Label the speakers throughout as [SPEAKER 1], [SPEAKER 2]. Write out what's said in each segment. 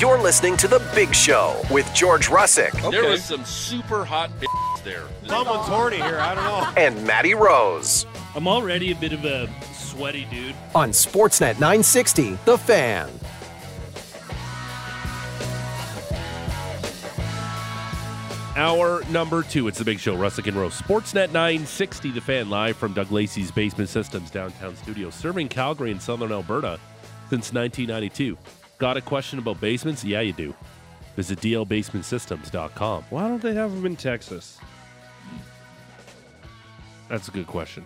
[SPEAKER 1] You're listening to The Big Show with George Russick
[SPEAKER 2] There was some super hot there.
[SPEAKER 3] Someone's horny here. I don't know.
[SPEAKER 1] and Matty Rose
[SPEAKER 4] I'm already a bit of a sweaty dude.
[SPEAKER 1] on Sportsnet 960, The Fan.
[SPEAKER 2] Hour number two. It's the big show, Russick and Rose. Sportsnet 960, the fan live from Doug Lacey's Basement Systems downtown studio, serving Calgary and Southern Alberta since 1992. Got a question about basements? Yeah, you do. Visit dlbasementsystems.com.
[SPEAKER 3] Why don't they have them in Texas?
[SPEAKER 2] That's a good question.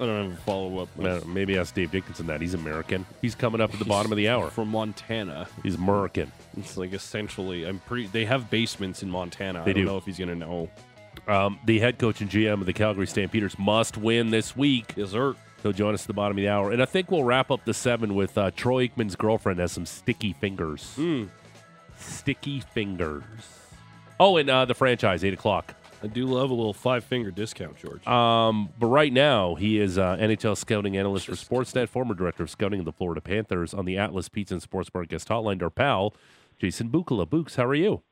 [SPEAKER 3] I don't have a follow up.
[SPEAKER 2] Maybe ask Dave Dickenson that. He's American. He's coming up at the bottom of the hour.
[SPEAKER 3] From Montana.
[SPEAKER 2] He's American.
[SPEAKER 3] It's like essentially, I'm pretty. They have basements in Montana.
[SPEAKER 2] They
[SPEAKER 3] I don't
[SPEAKER 2] do.
[SPEAKER 3] know if he's gonna know.
[SPEAKER 2] Um, the head coach and GM of the Calgary Stampeders must win this week.
[SPEAKER 3] Yes, sir.
[SPEAKER 2] He'll join us at the bottom of the hour. And I think we'll wrap up the seven with uh, Troy Aikman's girlfriend has some sticky fingers.
[SPEAKER 3] Mm.
[SPEAKER 2] Sticky fingers. Oh, and uh, the franchise, 8 o'clock.
[SPEAKER 3] I do love a little five finger discount, George.
[SPEAKER 2] Um, but right now, he is uh, NHL scouting analyst for Sportsnet, former director of scouting of the Florida Panthers on the Atlas Pizza and Sports Bar guest hotline. Our pal, Jason Bukala. Books, how are you?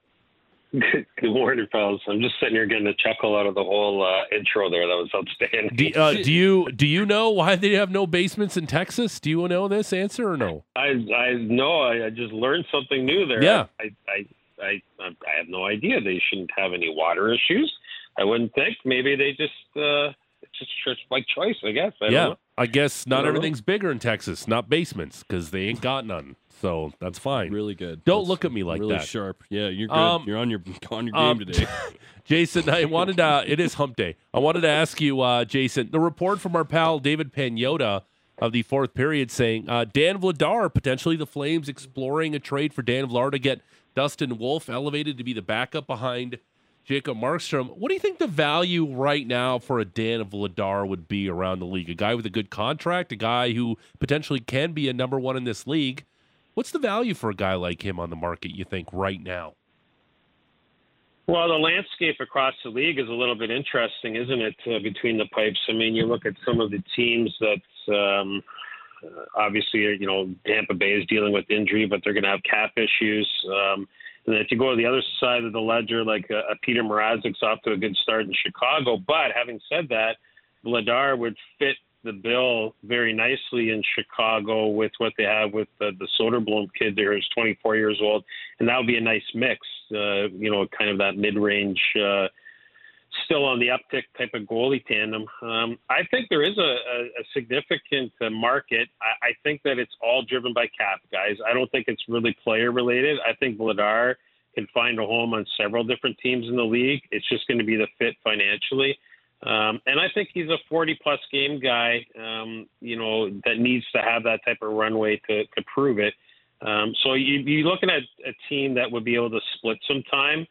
[SPEAKER 5] Good morning, pals. I'm just sitting here getting a chuckle out of the whole uh, intro there. That was outstanding.
[SPEAKER 2] Do, uh, do you do you know why they have no basements in Texas? Do you know this answer or no?
[SPEAKER 5] I I know I, I just learned something new there.
[SPEAKER 2] Yeah.
[SPEAKER 5] I I, I I have no idea. They shouldn't have any water issues. I wouldn't think. Maybe they just uh, it's just just like choice. I guess. I
[SPEAKER 2] yeah,
[SPEAKER 5] Don't know.
[SPEAKER 2] I guess not
[SPEAKER 5] I don't know.
[SPEAKER 2] everything's bigger in Texas, not basements, because they ain't got none. So that's fine.
[SPEAKER 3] really good.
[SPEAKER 2] Don't
[SPEAKER 3] That's
[SPEAKER 2] look at me like
[SPEAKER 3] really
[SPEAKER 2] that.
[SPEAKER 3] sharp. Yeah, you're good.
[SPEAKER 2] Um,
[SPEAKER 3] you're on your on your game
[SPEAKER 2] Um,
[SPEAKER 3] today.
[SPEAKER 2] Jason, I wanted to. It is Hump Day. I wanted to ask you, uh, Jason, the report from our pal David Pagnotta of the fourth period saying uh, Dan Vladar potentially the Flames exploring a trade for Dan Vladar to get Dustin Wolf elevated to be the backup behind Jacob Markstrom. What do you think the value right now for a Dan Vladar would be around the league? A guy with a good contract, a guy who potentially can be a number one in this league. What's the value for a guy like him on the market? You think right now?
[SPEAKER 5] Well, the landscape across the league is a little bit interesting, isn't it? Uh, between the pipes. I mean, you look at some of the teams that um, obviously, you know, Tampa Bay is dealing with injury, but they're going to have cap issues. Um, and if you go to the other side of the ledger, like uh, uh, Peter Mrazek's off to a good start in Chicago. But having said that, Vladar would fit the bill very nicely in Chicago with what they have with the, the Soderblom kid there who's 24 years old, and that would be a nice mix. Uh, you know, kind of that mid-range, uh, still on the uptick type of goalie tandem. Um, I think there is a, a, a significant uh, market. I, I think that it's all driven by cap, guys. I don't think it's really player related. I think Vladar can find a home on several different teams in the league. It's just going to be the fit financially. Um, and I think he's a 40 plus game guy, um, you know, that needs to have that type of runway to, to prove it. Um, so you, you're looking at a team that would be able to split some time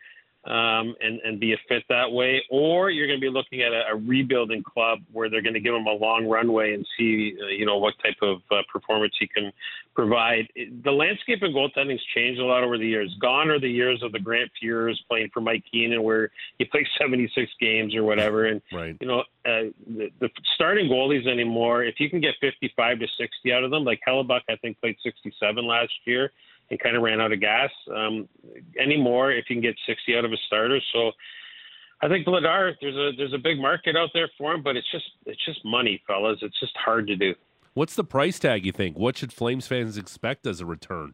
[SPEAKER 5] um, and, and be a fit that way, or you're going to be looking at a, a rebuilding club where they're going to give him a long runway and see, uh, you know, what type of uh, performance he can provide. The landscape in goaltending's changed a lot over the years. Gone are the years of the Grant Fuhrs playing for Mike Keenan, where you play 76 games or whatever, and
[SPEAKER 2] Right.
[SPEAKER 5] you know, uh, the, the starting goalies anymore, if you can get 55 to 60 out of them, like Hellebuyck, I think played 67 last year and kind of ran out of gas. Um, anymore, if you can get 60 out of a starter, so I think Vladar, there's a there's a big market out there for him, but it's just it's just money, fellas. It's just hard to do.
[SPEAKER 2] What's the price tag you think? What should Flames fans expect as a return?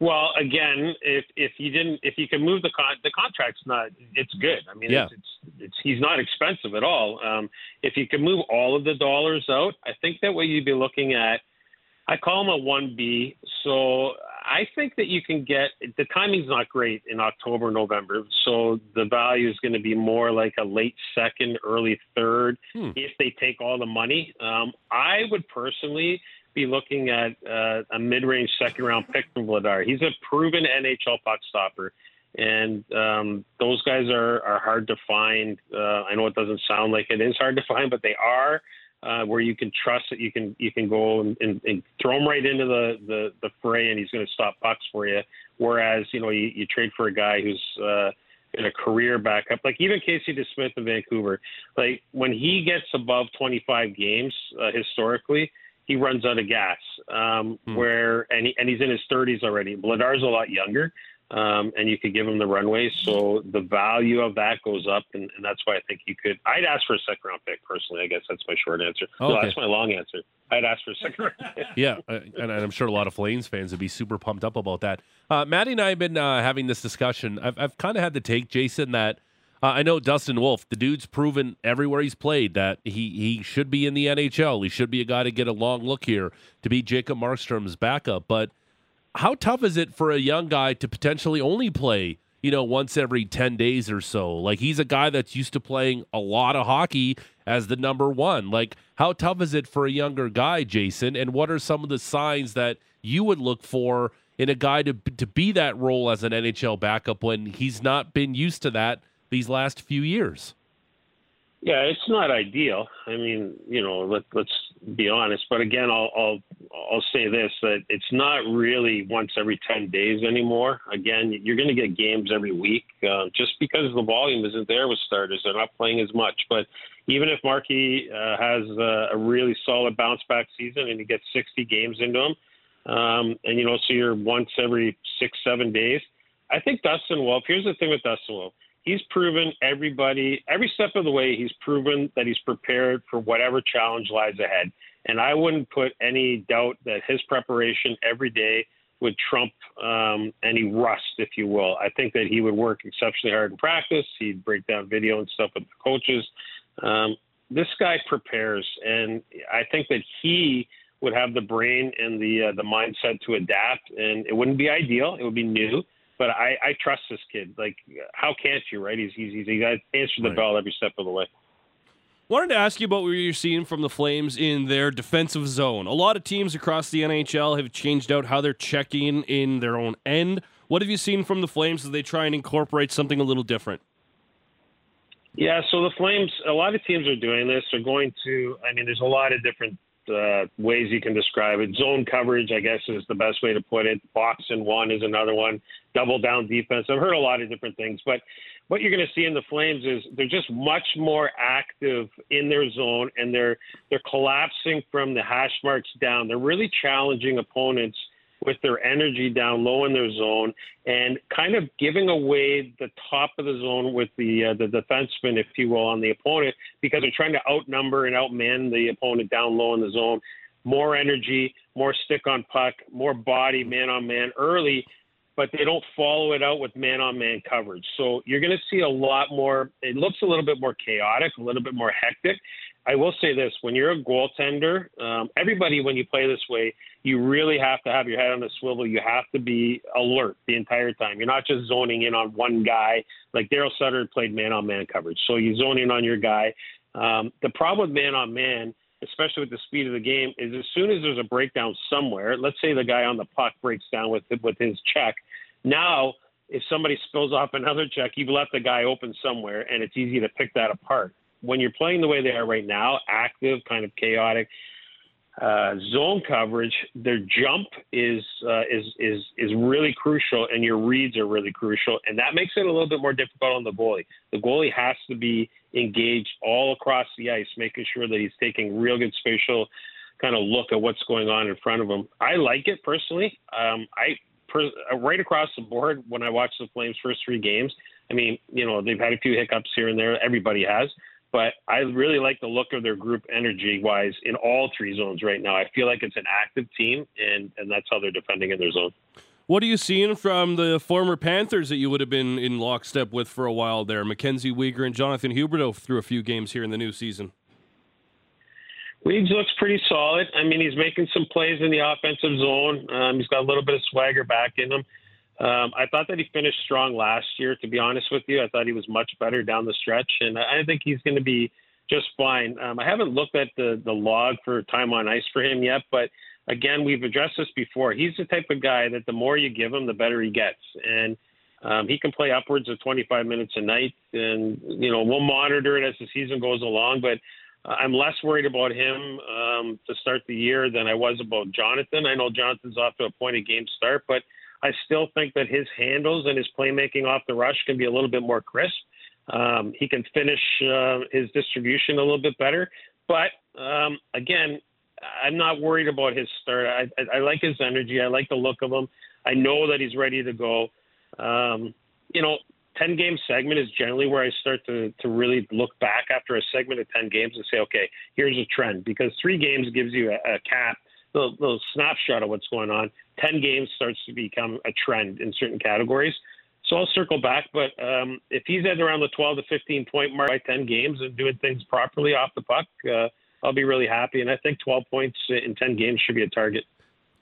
[SPEAKER 5] Well, again, if if you didn't, if you can move the con, the contract's not, it's good. I mean,
[SPEAKER 2] Yeah.
[SPEAKER 5] it's, it's it's he's not expensive at all. Um, if you can move all of the dollars out, I think that what you'd be looking at, I call him a one B. So I think that you can get the timing's not great in October, November. So the value is going to be more like a late second, early third
[SPEAKER 2] Hmm.
[SPEAKER 5] if they take all the money. Um, I would personally be looking at uh, a mid-range second-round pick from Vladar. He's a proven NHL puck stopper, and um, those guys are are hard to find. Uh, I know it doesn't sound like it is hard to find, but they are. Uh, where you can trust that you can you can go and, and, and throw him right into the, the, the fray, and he's going to stop pucks for you. Whereas you know you, you trade for a guy who's uh, in a career backup, like even Casey DeSmith in Vancouver. Like when he gets above 25 games uh, historically, he runs out of gas. Um,
[SPEAKER 2] Hmm.
[SPEAKER 5] Where and he, and he's in his 30s already. Vladar's a lot younger, um, and you could give him the runway, so the value of that goes up, and, and that's why I think you could. I'd ask for a second round pick personally. I guess that's my short answer. No, that's my long answer. I'd ask for a second round pick.
[SPEAKER 2] Yeah, uh, and I'm sure a lot of Flames fans would be super pumped up about that. Uh, Maddie and I have been uh, having this discussion. I've, I've kind of had to take Jason that uh, I know Dustin Wolf. The dude's proven everywhere he's played that he he should be in the NHL. He should be a guy to get a long look here to be Jacob Markstrom's backup. But how tough is it for a young guy to potentially only play? You know, once every 10 days or so. Like, he's a guy that's used to playing a lot of hockey as the number one. Like, how tough is it for a younger guy, Jason? And what are some of the signs that you would look for in a guy to, to be that role as an NHL backup when he's not been used to that these last few years?
[SPEAKER 5] Yeah, it's not ideal. I mean, you know, let, let's be honest. But again, I'll, I'll I'll say this: that it's not really once every ten days anymore. Again, you're going to get games every week, uh, just because the volume isn't there with starters. They're not playing as much. But even if Markey uh, has a, a really solid bounce back season and he gets 60 games into him, um, and you know, so you're once every six, seven days. I think Dustin Wolf. Here's the thing with Dustin Wolf. He's proven everybody every step of the way. He's proven that he's prepared for whatever challenge lies ahead. And I wouldn't put any doubt that his preparation every day would trump um, any rust, if you will. I think that he would work exceptionally hard in practice. He'd break down video and stuff with the coaches. Um, this guy prepares, and I think that he would have the brain and the uh, the mindset to adapt. And it wouldn't be ideal; it would be new. But I, I trust this kid. Like, how can't you, right? He's he's, he's he answered the
[SPEAKER 2] Right.
[SPEAKER 5] bell every step of the way.
[SPEAKER 3] Wanted to ask you about what you're seeing from the Flames in their defensive zone. A lot of teams across the NHL have changed out how they're checking in their own end. What have you seen from the Flames as they try and incorporate something a little different?
[SPEAKER 5] Yeah, so the Flames, a lot of teams are doing this. They're going to, I mean, there's a lot of different uh, ways you can describe it. Zone coverage, I guess, is the best way to put it. Box and one is another one. Double down defense. I've heard a lot of different things, but what you're going to see in the Flames is they're just much more active in their zone, and they're they're collapsing from the hash marks down. They're really challenging opponents with their energy down low in their zone and kind of giving away the top of the zone with the uh, the defenseman, if you will, on the opponent because they're trying to outnumber and outman the opponent down low in the zone. More energy, more stick on puck, more body man on man early, but they don't follow it out with man on man coverage. So you're going to see a lot more. It looks a little bit more chaotic, a little bit more hectic. I will say this: when you're a goaltender, um, everybody, when you play this way, you really have to have your head on a swivel. You have to be alert the entire time. You're not just zoning in on one guy. Like Daryl Sutter played man-on-man coverage, so you zone in on your guy. Um, the problem with man-on-man, especially with the speed of the game, is as soon as there's a breakdown somewhere. Let's say the guy on the puck breaks down with with his check. Now, if somebody spills off another check, you've left the guy open somewhere, and it's easy to pick that apart when you're playing the way they are right now, active, kind of chaotic, uh, zone coverage, their jump is uh, is is is really crucial, and your reads are really crucial, and that makes it a little bit more difficult on the goalie. The goalie has to be engaged all across the ice, making sure that he's taking real good spatial kind of look at what's going on in front of him. I like it personally. Um, I per, uh, right across the board when I watch the Flames' first three games. I mean, you know, they've had a few hiccups here and there. Everybody has but I really like the look of their group energy wise in all three zones right now. I feel like it's an active team, and, and that's how they're defending in their zone.
[SPEAKER 3] What are you seeing from the former Panthers that you would have been in lockstep with for a while there? Mackenzie Weegar and Jonathan Huberdeau through a few games here in the new season.
[SPEAKER 5] Weeds looks pretty solid. I mean, he's making some plays in the offensive zone. Um, he's got a little bit of swagger back in him. Um, I thought that he finished strong last year. To be honest with you, I thought he was much better down the stretch, and I think he's going to be just fine. Um, I haven't looked at the the log for time on ice for him yet, but again, we've addressed this before. He's the type of guy that the more you give him, the better he gets, and um, he can play upwards of 25 minutes a night. And you know, we'll monitor it as the season goes along, but. I'm less worried about him um, to start the year than I was about Jonathan. I know Jonathan's off to a point of game start, but I still think that his handles and his playmaking off the rush can be a little bit more crisp. Um, he can finish uh, his distribution a little bit better. But um, again, I'm not worried about his start. I, I, I like his energy. I like the look of him. I know that he's ready to go. Um, you know, 10 game segment is generally where I start to, to really look back after a segment of 10 games and say, okay, here's a trend because three games gives you a, a cap, little, little snapshot of what's going on. 10 games starts to become a trend in certain categories. So I'll circle back, but um, if he's at around the 12 to 15 point mark by 10 games and doing things properly off the puck, uh, I'll be really happy. And I think 12 points in 10 games should be a target.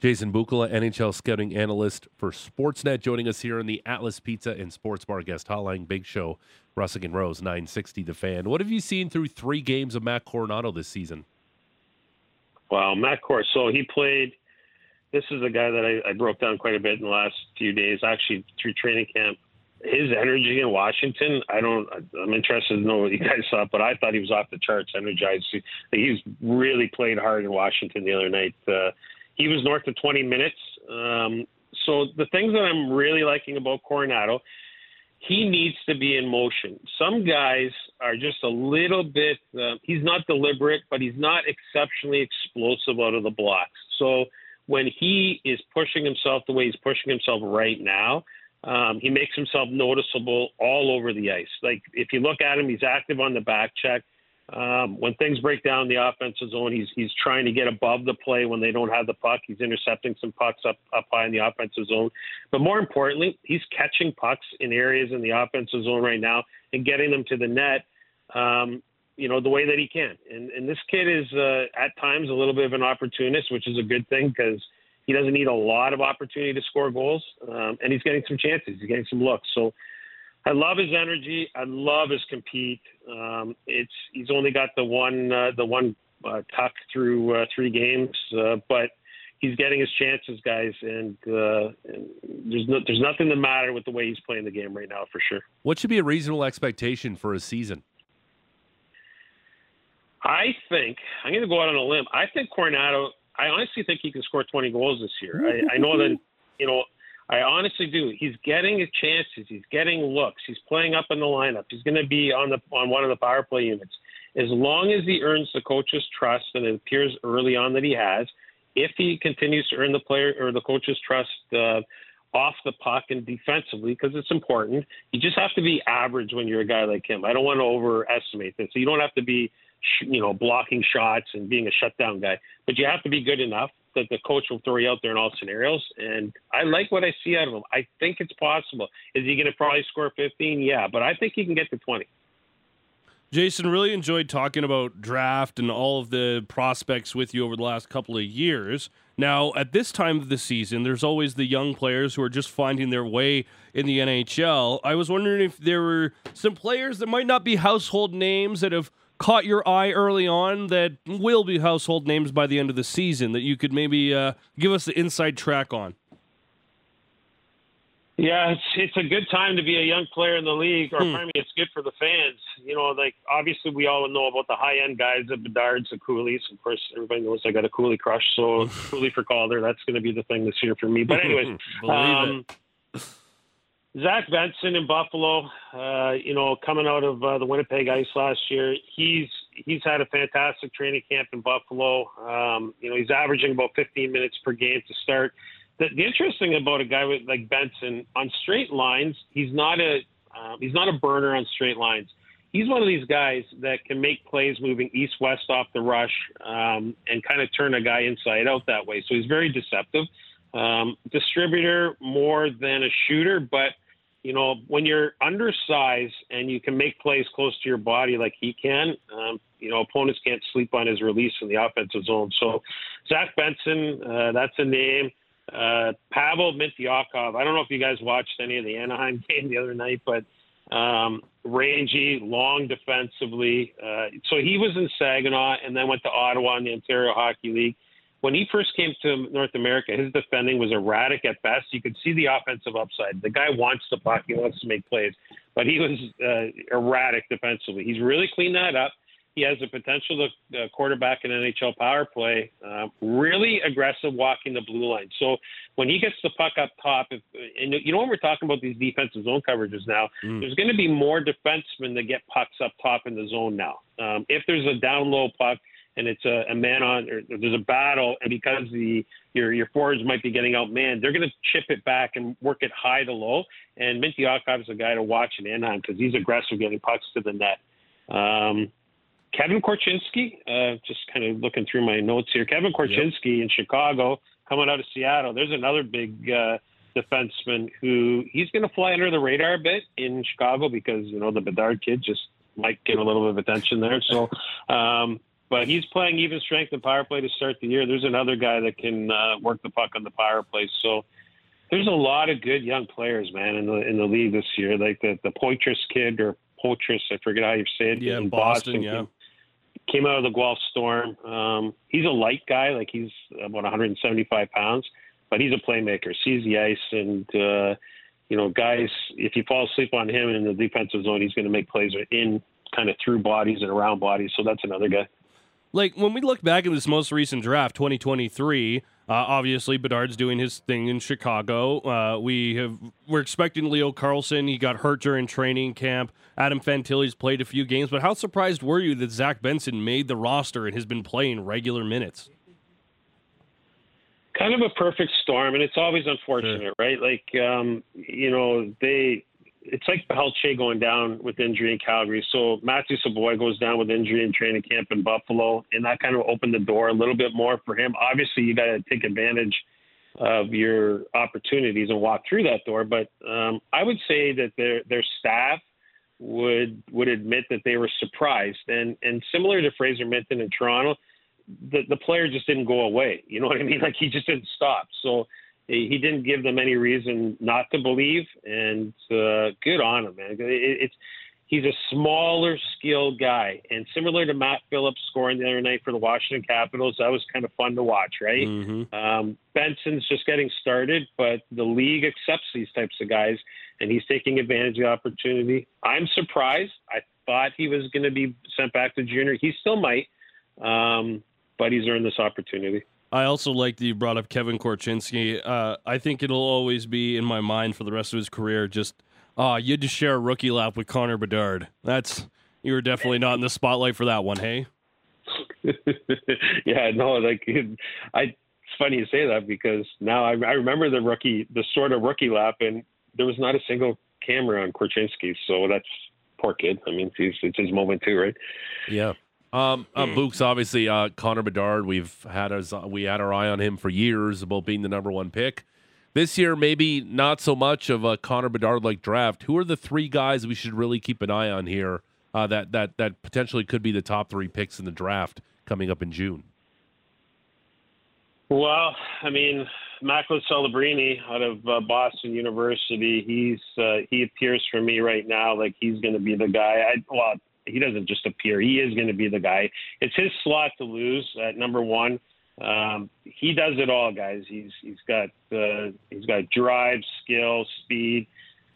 [SPEAKER 2] Jason Bukala, NHL scouting analyst for Sportsnet, joining us here in the Atlas Pizza and Sports Bar guest hotline. Big show, Russick and Rose, 960 The Fan. What have you seen through three games of Matt Coronato this season?
[SPEAKER 5] Wow, Matt Cor. So he played. This is a guy that I, I broke down quite a bit in the last few days, actually through training camp. His energy in Washington, I don't. I'm interested to know what you guys thought, but I thought he was off the charts, energized. He, he's really played hard in Washington the other night. Uh, he was north of 20 minutes. Um, so the things that I'm really liking about Coronato, he needs to be in motion. Some guys are just a little bit. Uh, he's not deliberate, but he's not exceptionally explosive out of the blocks. So when he is pushing himself the way he's pushing himself right now, um, he makes himself noticeable all over the ice. Like if you look at him, he's active on the back check. Um, when things break down in the offensive zone, he's he's trying to get above the play when they don't have the puck. He's intercepting some pucks up up high in the offensive zone, but more importantly, he's catching pucks in areas in the offensive zone right now and getting them to the net. Um, you know the way that he can, and and this kid is uh, at times a little bit of an opportunist, which is a good thing because he doesn't need a lot of opportunity to score goals, um, and he's getting some chances. He's getting some looks. So I love his energy. I love his compete. Um, it's he's only got the one uh, the one uh, tuck through uh, three games, uh, but he's getting his chances, guys. And, uh, and there's no, there's nothing the matter with the way he's playing the game right now, for sure.
[SPEAKER 2] What should be a reasonable expectation for a season?
[SPEAKER 5] I think I'm going to go out on a limb. I think Coronato. I honestly think he can score 20 goals this year. I, I know that you know I honestly do. He's getting his chances. He's getting looks. He's playing up in the lineup. He's going to be on the on one of the power play units. As long as he earns the coach's trust, and it appears early on that he has, if he continues to earn the player or the coach's trust uh, off the puck and defensively, because it's important, you just have to be average when you're a guy like him. I don't want to overestimate this. So you don't have to be, you know, blocking shots and being a shutdown guy, but you have to be good enough that the coach will throw you out there in all scenarios. And I like what I see out of him. I think it's possible. Is he going to probably score 15? Yeah, but I think he can get to 20.
[SPEAKER 3] Jason, really enjoyed talking about draft and all of the prospects with you over the last couple of years. Now, at this time of the season, there's always the young players who are just finding their way in the NHL. I was wondering if there were some players that might not be household names that have caught your eye early on that will be household names by the end of the season that you could maybe uh, give us the inside track on?
[SPEAKER 5] Yeah, it's it's a good time to be a young player in the league, or hmm. it's good for the fans. You know, like obviously we all know about the high end guys, the Bedards, the Coolies. Of course, everybody knows I got a Coolie crush, so Coolie for Calder. That's going to be the thing this year for me. But anyways, um, Zach Benson in Buffalo, uh, you know, coming out of uh, the Winnipeg Ice last year, he's he's had a fantastic training camp in Buffalo. Um, you know, he's averaging about 15 minutes per game to start. The, the interesting about a guy with, like Benson on straight lines, he's not a uh, he's not a burner on straight lines. He's one of these guys that can make plays moving east west off the rush um, and kind of turn a guy inside out that way. So he's very deceptive. Um, distributor more than a shooter, but you know, when you're undersized and you can make plays close to your body like he can, um, you know, opponents can't sleep on his release in the offensive zone. So, Zach Benson, uh, that's a name. Uh, Pavel Mintyukov. I don't know if you guys watched any of the Anaheim game the other night, but um, rangy, long defensively. Uh, so he was in Saginaw and then went to Ottawa in the Ontario Hockey League when he first came to North America, his defending was erratic at best. You could see the offensive upside. The guy wants the puck, he wants to make plays, but he was uh, erratic defensively. He's really cleaned that up. He has the potential to uh, quarterback an NHL power play, uh, really aggressive walking the blue line. So when he gets the puck up top, if, and you know when we're talking about these defensive zone coverages now, mm. there's going to be more defensemen that get pucks up top in the zone now. Um, if there's a down low puck, and it's a, a man on, or there's a battle, and because the your your forwards might be getting outmanned, they're going to chip it back and work it high to low. And Minty is a guy to watch in Anaheim because he's aggressive getting pucks to the net. Um, Kevin Korchinski, uh, just kind of looking through my notes here. Kevin Korchinski yep. in Chicago, coming out of Seattle. There's another big uh, defenseman who he's going to fly under the radar a bit in Chicago because you know the Bedard kid just might get a little bit of attention there. So, um, but he's playing even strength and power play to start the year. There's another guy that can uh, work the puck on the power play. So. There's a lot of good young players, man, in the in the league this year. Like the the Poitras kid or Poitras, I forget how you say it.
[SPEAKER 3] Yeah, in Boston, Boston yeah
[SPEAKER 5] came out of the Guelph Storm. Um, he's a light guy, like he's about 175 pounds, but he's a playmaker. Sees the ice, and uh, you know, guys, if you fall asleep on him in the defensive zone, he's going to make plays in kind of through bodies and around bodies. So that's another guy.
[SPEAKER 3] Like when we look back at this most recent draft, 2023. Uh, obviously, Bedard's doing his thing in Chicago. Uh, we have we're expecting Leo Carlsson. He got hurt during training camp. Adam Fantilli's played a few games, but how surprised were you that Zach Benson made the roster and has been playing regular minutes?
[SPEAKER 5] Kind of a perfect storm, and it's always unfortunate, sure. right? Like, um, you know, they it's like Pelche going down with injury in Calgary. So Matthew Savoie goes down with injury in training camp in Buffalo, and that kind of opened the door a little bit more for him. Obviously, you got to take advantage of your opportunities and walk through that door. But um, I would say that their their staff would would admit that they were surprised, and and similar to Fraser Minten in Toronto, the the player just didn't go away. You know what I mean? Like he just didn't stop. So he didn't give them any reason not to believe, and uh, good on him, man. It, it's he's a smaller, skilled guy, and similar to Matt Phillips scoring the other night for the Washington Capitals, that was kind of fun to watch, right? Mm-hmm. Um, Benson's just getting started, but the league accepts these types of guys, and he's taking advantage of the opportunity. I'm surprised. I thought he was going to be sent back to junior. He still might, um, but he's earned this opportunity.
[SPEAKER 3] I also like that you brought up Kevin Korchinski. Uh, I think it'll always be in my mind for the rest of his career. Just, uh, you had to share a rookie lap with Connor Bedard. That's you were definitely not in the spotlight for that one, hey?
[SPEAKER 5] yeah, no, like I. It's funny you say that because now I, I remember the rookie, the sort of rookie lap, and there was not a single camera on Korchinski. So that's poor kid. I mean, it's, it's his moment too, right?
[SPEAKER 2] Yeah. Um, uh, Books, obviously, uh, Connor Bedard. We've had us, we had our eye on him for years about being the number one pick. This year, maybe not so much of a Connor Bedard like draft. Who are the three guys we should really keep an eye on here? Uh, that that that potentially could be the top three picks in the draft coming up in June.
[SPEAKER 5] Well, I mean, Macklin Celebrini out of uh, Boston University. He's uh, he appears for me right now like he's going to be the guy. I, well, he doesn't just appear. He is going to be the guy. It's his slot to lose at number one. Um, he does it all, guys. He's he's got uh, he's got drive, skill, speed.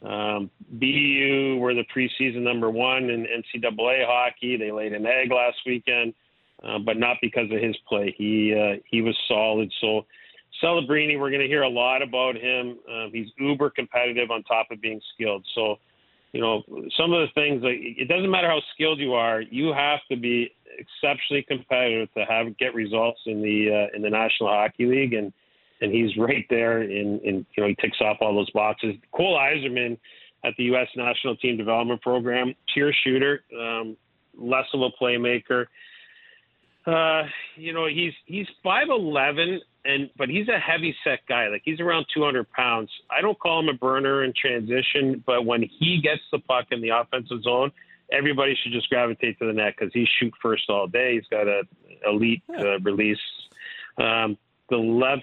[SPEAKER 5] Um, BU were the preseason number one in NCAA hockey. They laid an egg last weekend, uh, but not because of his play. He uh, he was solid. So Celebrini, we're going to hear a lot about him. Um, he's uber competitive on top of being skilled. So you know, some of the things like it doesn't matter how skilled you are, you have to be exceptionally competitive to have get results in the uh, in the National Hockey League, and and he's right there. In, in you know, he ticks off all those boxes. Cole Eiserman at the U.S. National Team Development Program, pure shooter, um, less of a playmaker. Uh, you know, he's he's five eleven and but he's a heavy set guy. Like he's around 200 pounds. I don't call him a burner in transition, but when he gets the puck in the offensive zone, everybody should just gravitate to the net because he shoot first all day. He's got a elite uh, release. Um, the Lev,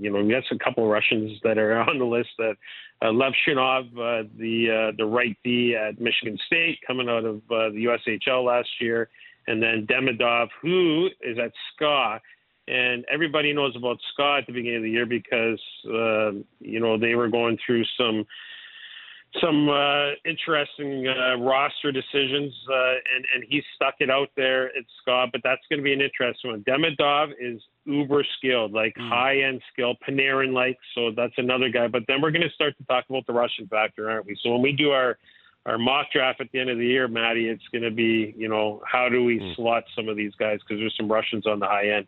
[SPEAKER 5] you know, we got a couple of Russians that are on the list. That uh, Lev Shunov, uh, the uh, the right D at Michigan State, coming out of uh, the USHL last year, and then Demidov, who is at SKA and everybody knows about SKA at the beginning of the year because uh, you know they were going through some some uh, interesting uh, roster decisions, uh, and and he stuck it out there at SKA. But that's going to be an interesting one. Demidov is uber skilled, like mm. high end skill, Panarin like. So that's another guy. But then we're going to start to talk about the Russian factor, aren't we? So when we do our our mock draft at the end of the year, Maddie, it's going to be, you know, how do we
[SPEAKER 2] Hmm.
[SPEAKER 5] slot some of these guys because there's some Russians on the high end.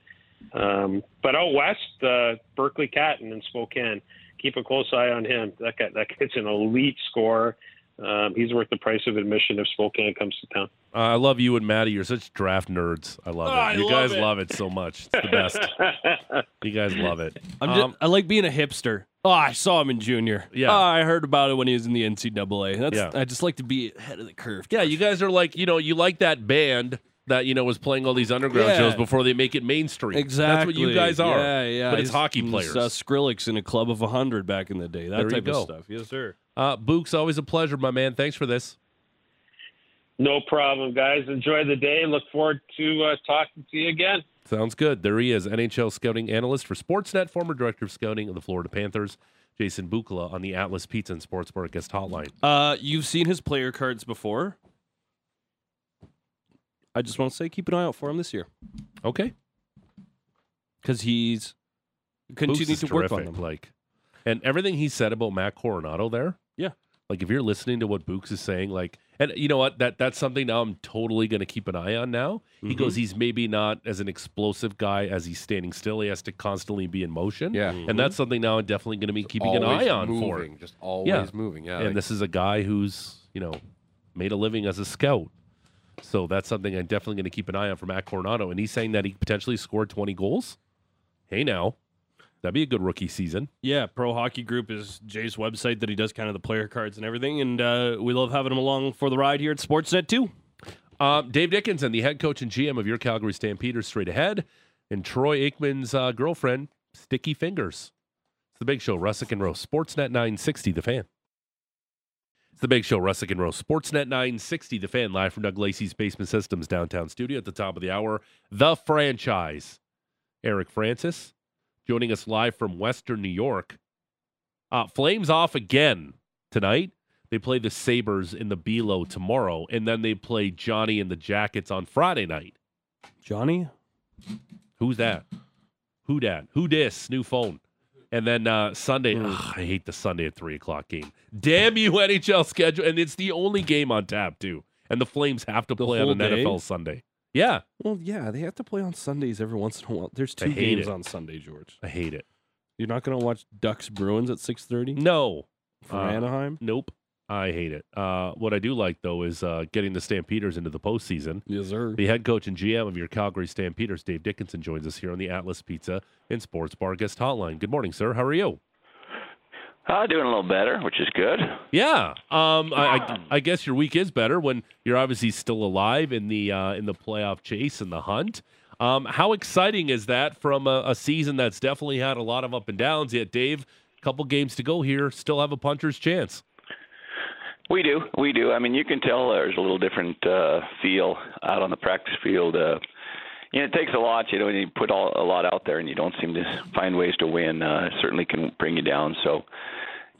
[SPEAKER 5] Um, but out west, uh, Berkeley Catton in Spokane, keep a close eye on him. That guy, that kid's an elite scorer. Um, he's worth the price of admission if Spokane comes to town.
[SPEAKER 2] Uh, I love you and Maddie. You're such draft nerds. I love
[SPEAKER 3] Oh,
[SPEAKER 2] it.
[SPEAKER 3] I
[SPEAKER 2] you
[SPEAKER 3] love
[SPEAKER 2] guys
[SPEAKER 3] it.
[SPEAKER 2] love it so much. It's the best. you guys love it.
[SPEAKER 3] I'm just,
[SPEAKER 2] Um,
[SPEAKER 3] I like being a hipster. Oh, I saw him in junior.
[SPEAKER 2] Yeah.
[SPEAKER 3] Oh, I heard about it when he was in the NCAA. That's
[SPEAKER 2] Yeah.
[SPEAKER 3] I just like to be ahead of the curve.
[SPEAKER 2] yeah, you guys are like, you know, you like that band that, you know, was playing all these underground
[SPEAKER 3] Yeah.
[SPEAKER 2] shows before they make it mainstream.
[SPEAKER 3] Exactly.
[SPEAKER 2] That's what you guys are.
[SPEAKER 3] Yeah, yeah.
[SPEAKER 2] But it's
[SPEAKER 3] He's-
[SPEAKER 2] hockey
[SPEAKER 3] he's,
[SPEAKER 2] players.
[SPEAKER 3] Uh, Skrillex in a club of 100 back in the day. That
[SPEAKER 2] There
[SPEAKER 3] type of stuff. Yes, sir.
[SPEAKER 2] Uh, Book's always a pleasure, my man. Thanks for this.
[SPEAKER 5] no problem, guys. Enjoy the day. Look forward to uh, talking to you again.
[SPEAKER 2] Sounds good. There he is, NHL scouting analyst for Sportsnet, former director of scouting of the Florida Panthers, Jason Bukala on the Atlas Pizza and Sports Bar guest hotline.
[SPEAKER 3] Uh, you've seen his player cards before. I just want to say keep an eye out for him this year
[SPEAKER 2] Okay.
[SPEAKER 3] because he's continuing
[SPEAKER 2] is
[SPEAKER 3] to work on
[SPEAKER 2] terrific,
[SPEAKER 3] them.
[SPEAKER 2] Like, and everything he said about Matt Coronato there. Like if you're listening to what Books is saying, like, and you know what, that that's something now I'm totally going to keep an eye on. Now he
[SPEAKER 3] Mm-hmm.
[SPEAKER 2] goes, he's maybe not as an explosive guy as he's standing still. He has to constantly be in motion.
[SPEAKER 6] Yeah.
[SPEAKER 2] and that's something now I'm definitely going to be keeping an eye on for.
[SPEAKER 6] moving, Just always
[SPEAKER 2] Yeah.
[SPEAKER 6] moving. Yeah.
[SPEAKER 2] and
[SPEAKER 6] like-
[SPEAKER 2] this is a guy who's you know made a living as a scout. So that's something I'm definitely going to keep an eye on for Matt Coronato. And he's saying that he potentially scored 20 goals. Hey, now that'd be a good rookie season.
[SPEAKER 3] Yeah, Pro Hockey Group is Jay's website that he does kind of the player cards and everything, and uh, we love having him along for the ride here at Sportsnet too.
[SPEAKER 2] Um, Dave Dickenson, the head coach and GM of your Calgary Stampeders, straight ahead, and Troy Aikman's uh, girlfriend, Sticky Fingers. It's the Big Show, Russick and Rose, Sportsnet 960, the fan. It's the Big Show, Russick and Rose, Sportsnet 960, the fan, live from Doug Lacey's Basement Systems downtown studio at the top of the hour. The franchise, Eric Francis, joining us live from Western New York. Uh, Flames off again tonight. They play the Sabres in the Belo tomorrow, and then they play Johnny and the Jackets on Friday night.
[SPEAKER 3] Johnny,
[SPEAKER 2] Who's that? Who dat? Who dis? New phone. And then uh, Sunday, ugh, I hate the Sunday at three o'clock game. Damn you, NHL schedule, and it's the only game on tap too. And the Flames have to
[SPEAKER 3] The
[SPEAKER 2] play on an
[SPEAKER 3] day?
[SPEAKER 2] NFL Sunday. Yeah,
[SPEAKER 3] well, yeah, they have to play on Sundays every once in a while. There's
[SPEAKER 2] I
[SPEAKER 3] two
[SPEAKER 2] hate
[SPEAKER 3] games
[SPEAKER 2] it.
[SPEAKER 3] on Sunday, George.
[SPEAKER 2] I hate it.
[SPEAKER 3] You're not going to watch Ducks Bruins at 6:30
[SPEAKER 2] No,
[SPEAKER 3] for
[SPEAKER 2] Uh,
[SPEAKER 3] Anaheim.
[SPEAKER 2] nope. I hate it. Uh, what I do like though is uh, getting the Stampeders into the postseason.
[SPEAKER 3] Yes, sir.
[SPEAKER 2] The head coach and GM of your Calgary Stampeders, Dave Dickenson, joins us here on the Atlas Pizza and Sports Bar guest hotline. Good morning, sir. How are you?
[SPEAKER 7] Uh, doing a little better, which is good.
[SPEAKER 2] Yeah. Um. I, I, I guess your week is better when you're obviously still alive in the uh, in the playoff chase and the hunt. Um. How exciting is that from a, a season that's definitely had a lot of up and downs? Yet, Dave, a couple games to go here, still have a puncher's chance.
[SPEAKER 7] We do, we do. I mean, you can tell there's a little different uh, feel out on the practice field. Uh, you know, it takes a lot. You know, when you put all, a lot out there and you don't seem to find ways to win. Uh, it certainly can bring you down. So,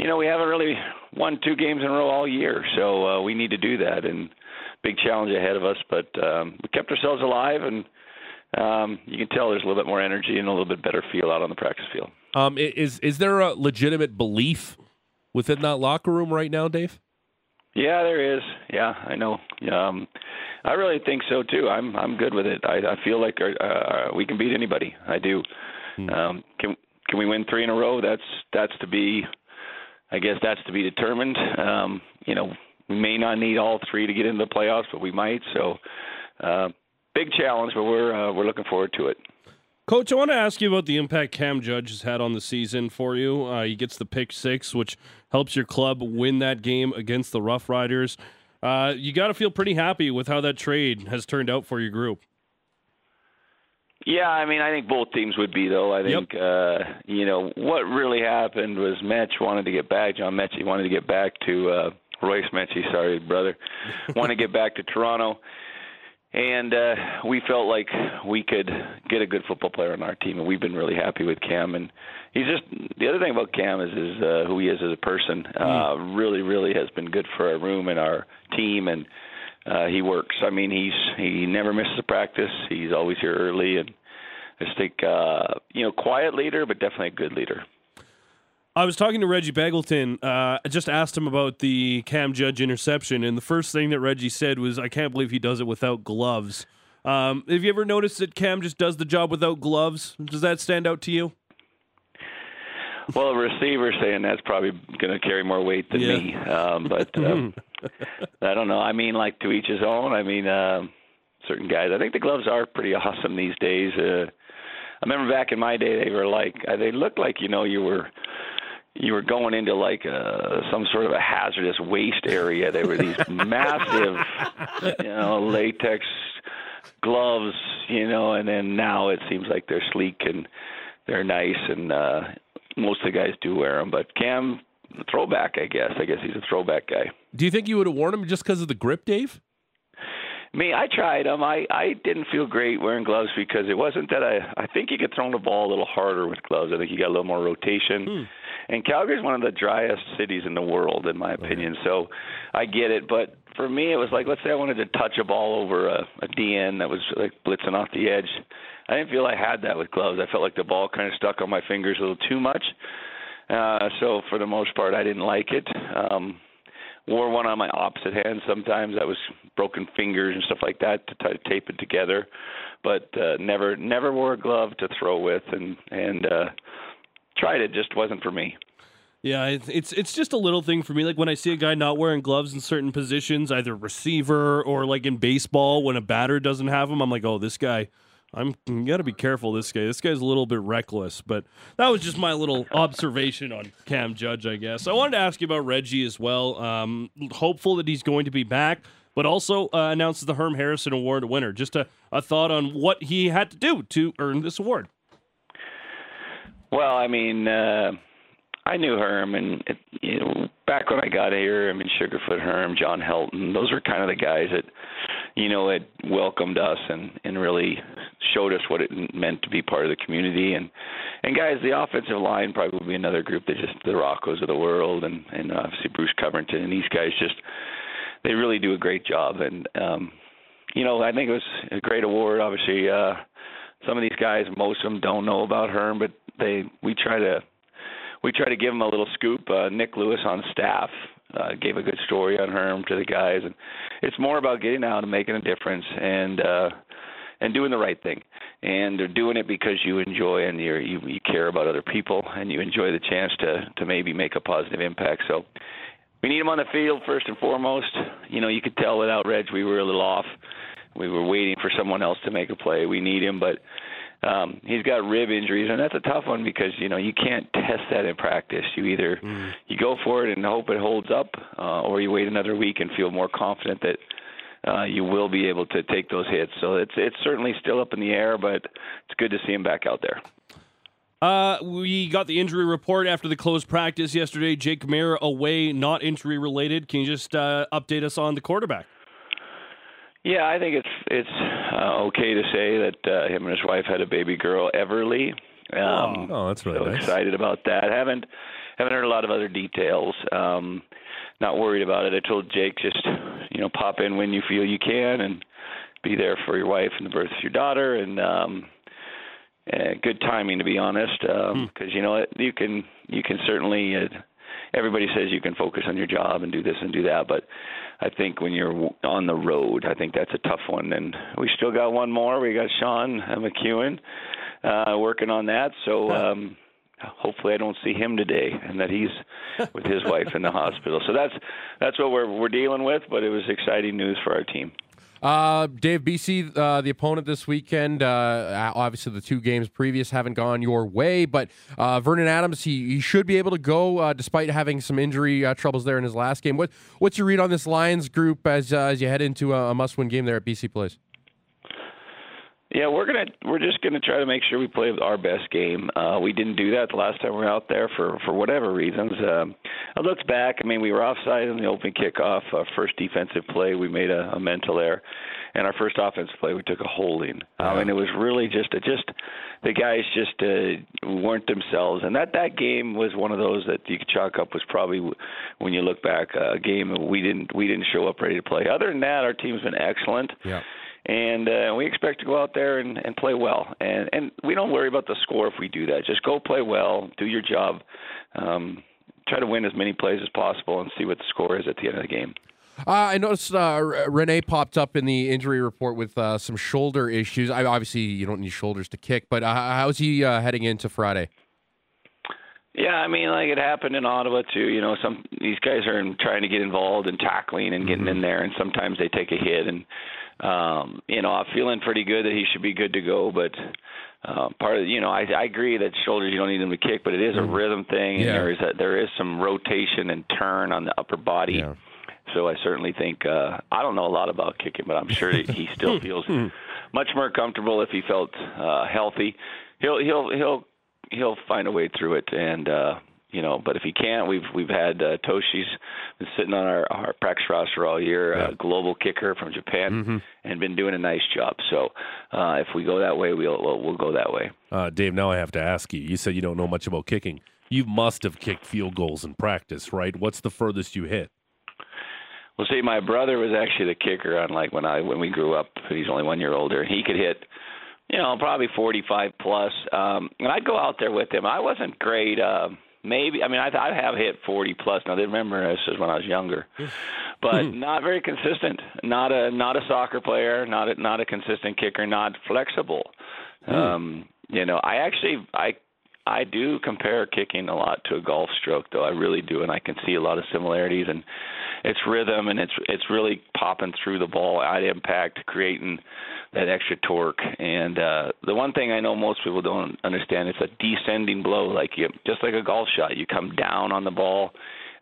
[SPEAKER 7] you know, we haven't really won two games in a row all year, so uh, we need to do that. And big challenge ahead of us, but um, we kept ourselves alive, and um, you can tell there's a little bit more energy and a little bit better feel out on the practice field.
[SPEAKER 2] Um. Is is there a legitimate belief within that locker room right now, Dave?
[SPEAKER 7] Yeah, there is. Yeah, I know. Um, I really think so too. I'm I'm good with it. I, I feel like uh, uh, we can beat anybody. I do. Um, can can we win three in a row? That's that's to be. I guess that's to be determined. Um, you know, we may not need all three to get into the playoffs, but we might. So, uh, big challenge, but we're uh, we're looking forward to it.
[SPEAKER 3] Coach, I want to ask you about the impact Cam Judge has had on the season for you. Uh, he gets the pick six, which helps your club win that game against the Roughriders. Uh, you got to feel pretty happy with how that trade has turned out for your group.
[SPEAKER 7] Yeah, I mean, I think both teams would be though. I think uh, you know what really happened was Metch wanted to get back. John Metchie wanted to get back to uh, Royce Metchie, sorry, brother, wanted to get back to Toronto, and uh, we felt like we could get a good football player on our team, and we've been really happy with Cam. And he's just the other thing about Cam is is uh, who he is as a person. Uh, really, really has been good for our room and our team, and uh, he works. I mean, he's he never misses a practice. He's always here early, and I just think uh, you know, quiet leader, but definitely a good leader.
[SPEAKER 3] I was talking to Reggie Begelton. Uh, I just asked him about the Cam Judge interception, and the first thing that Reggie said was, "I can't believe he does it without gloves." Um, have you ever noticed that Cam just does the job without gloves? Does that stand out to you?
[SPEAKER 7] Well, a receiver saying that's probably going to carry more weight than
[SPEAKER 3] Yeah.
[SPEAKER 7] me. Um, but uh, I don't know. I mean, like to each his own. I mean, um certain guys. I think the gloves are pretty awesome these days. Uh, I remember back in my day, they were like uh, they looked like you know you were you were going into like uh some sort of a hazardous waste area. They were these massive, you know, latex gloves, you know, and then now it seems like they're sleek and they're nice, and uh most of the guys do wear them. But Cam, throwback, I guess. I guess he's a throwback guy.
[SPEAKER 2] Do you think you would have worn them just because of the grip, Dave?
[SPEAKER 7] Me, I tried them. I I didn't feel great wearing gloves because it wasn't that I. I think you could throw the ball a little harder with gloves. I think you got a little more rotation. Hmm. And Calgary's one of the driest cities in the world, in my opinion. So I get it, but for me, it was like, let's say I wanted to touch a ball over a, a DN that was like blitzing off the edge. I didn't feel I had that with gloves. I felt like the ball kind of stuck on my fingers a little too much. Uh, so for the most part, I didn't like it. Um, wore one on my opposite hand sometimes. That was broken fingers and stuff like that to try to tape it together, but uh, never never wore a glove to throw with, and and uh, tried it. Just wasn't for me.
[SPEAKER 3] Yeah, it's, it's just a little thing for me. Like when I see a guy not wearing gloves in certain positions, either receiver or like in baseball, when a batter doesn't have them, I'm like, oh, this guy. I'm got to be careful. This guy. This guy's a little bit reckless. But that was just my little observation on Cam Judge, I guess. I wanted to ask you about Reggie as well. Um, hopeful that he's going to be back, but also uh, announces the Herm Harrison Award winner. Just a, a thought on what he had to do to earn this award.
[SPEAKER 7] Well, I mean, uh, I knew Herm, and it, you know, back when I got here, I mean, Sugarfoot Herm, John Helton, those were kind of the guys that, you know, had welcomed us and and really showed us what it meant to be part of the community. And and guys, the offensive line probably would be another group that just the Roccos of the world, and and obviously Bruce Covernton, and these guys just they really do a great job. And um, you know, I think it was a great award. Obviously, uh, some of these guys, most of them don't know about Herm, but they we try to we try to give them a little scoop. Uh, Nick Lewis on staff uh, gave a good story on Herm to the guys, and it's more about getting out and making a difference and uh, and doing the right thing. And they're doing it because you enjoy and you're, you you care about other people, and you enjoy the chance to to maybe make a positive impact. So we need him on the field first and foremost. You know, you could tell without Reg we were a little off. We were waiting for someone else to make a play. We need him, but um, he's got rib injuries, and that's a tough one because you know you can't test that in practice. You either you go for it and hope it holds up, uh, or you wait another week and feel more confident that uh, you will be able to take those hits. So it's it's certainly still up in the air, but it's good to see him back out there.
[SPEAKER 3] Uh, we got the injury report after the closed practice yesterday. Jake Maier away, not injury related. Can you just uh, update us on the quarterback?
[SPEAKER 7] Yeah, I think it's it's uh, okay to say that uh, him and his wife had a baby girl, Everly. Um,
[SPEAKER 2] Oh, that's really
[SPEAKER 7] so
[SPEAKER 2] nice.
[SPEAKER 7] excited about that. Haven't haven't heard a lot of other details. Um, not worried about it. I told Jake just you know pop in when you feel you can and be there for your wife and the birth of your daughter and um, uh, good timing to be honest because you know it- you can you can certainly uh, everybody says you can focus on your job and do this and do that but I think when you're on the road I think that's a tough one. And we still got one more. We got Sean McEwen uh, working on that. So um, hopefully I don't see him today and that he's with his wife in the hospital. So that's that's what we're we're dealing with but it was exciting news for our team
[SPEAKER 6] Uh, Dave, BC, uh, the opponent this weekend. Uh, obviously, the two games previous haven't gone your way, but uh, Vernon Adams, he, he should be able to go uh, despite having some injury troubles there in his last game. What what's your read on this Lions group as as you head into a, a must win game there at BC Place?
[SPEAKER 7] Yeah, we're gonna we're just gonna try to make sure we play our best game. Uh, we didn't do that the last time we were out there for for whatever reasons. Um, I looked back. I mean, we were offside in the open kickoff. Our first defensive play, we made a, a mental error, and our first offensive play, we took a holding. Um, and it was really just a, just the guys just uh, weren't themselves. And that that game was one of those that you could chalk up was probably when you look back a game we didn't we didn't show up ready to play. Other than that, our team's been excellent
[SPEAKER 6] Yeah.
[SPEAKER 7] And uh, we expect to go out there and, and play well. And and we don't worry about the score if we do that. Just go play well, do your job, um, try to win as many plays as possible, and see what the score is at the end of the game.
[SPEAKER 6] Uh, I noticed uh, Renee popped up in the injury report with uh, some shoulder issues. I, obviously, you don't need shoulders to kick, but uh, how's he uh, heading into Friday?
[SPEAKER 7] Yeah, I mean, like it happened in Ottawa too. You know, some these guys are trying to get involved in tackling and getting mm-hmm. in there, and sometimes they take a hit. And um, you know, I'm feeling pretty good that he should be good to go. But uh, part of you know, I, I agree that shoulders you don't need them to kick, but it is a mm-hmm. rhythm thing, and there is a, there is some rotation and turn on the upper body. Yeah. So I certainly think uh, I don't know a lot about kicking, but I'm sure he still feels much more comfortable if he felt uh, healthy. He'll he'll he'll he'll find a way through it, and uh, you know. But if he can't, we've we've had uh, Toshi's been sitting on our, our practice roster all year, yeah. a global kicker from Japan, mm-hmm. and been doing a nice job. So uh, if we go that way, we'll we'll, we'll go that way.
[SPEAKER 2] Uh, Dave, now I have to ask you. You said you don't know much about kicking. You must have kicked field goals in practice, right? What's the furthest you hit?
[SPEAKER 7] Well, see, my brother was actually the kicker on like when I when we grew up. He's only one year older. He could hit you know, probably 45 plus. Um, and I'd go out there with him. I wasn't great. Uh, maybe I mean I, I have hit 40 plus. Now, I remember this is when I was younger, but hmm. not very consistent. Not a not a soccer player. Not a, not a consistent kicker. Not flexible. Hmm. Um, you know, I actually I I do compare kicking a lot to a golf stroke, though I really do, and I can see a lot of similarities and it's rhythm and it's it's really popping through the ball at impact, creating that extra torque. And uh, the one thing I know most people don't understand is a descending blow, like you just like a golf shot. You come down on the ball,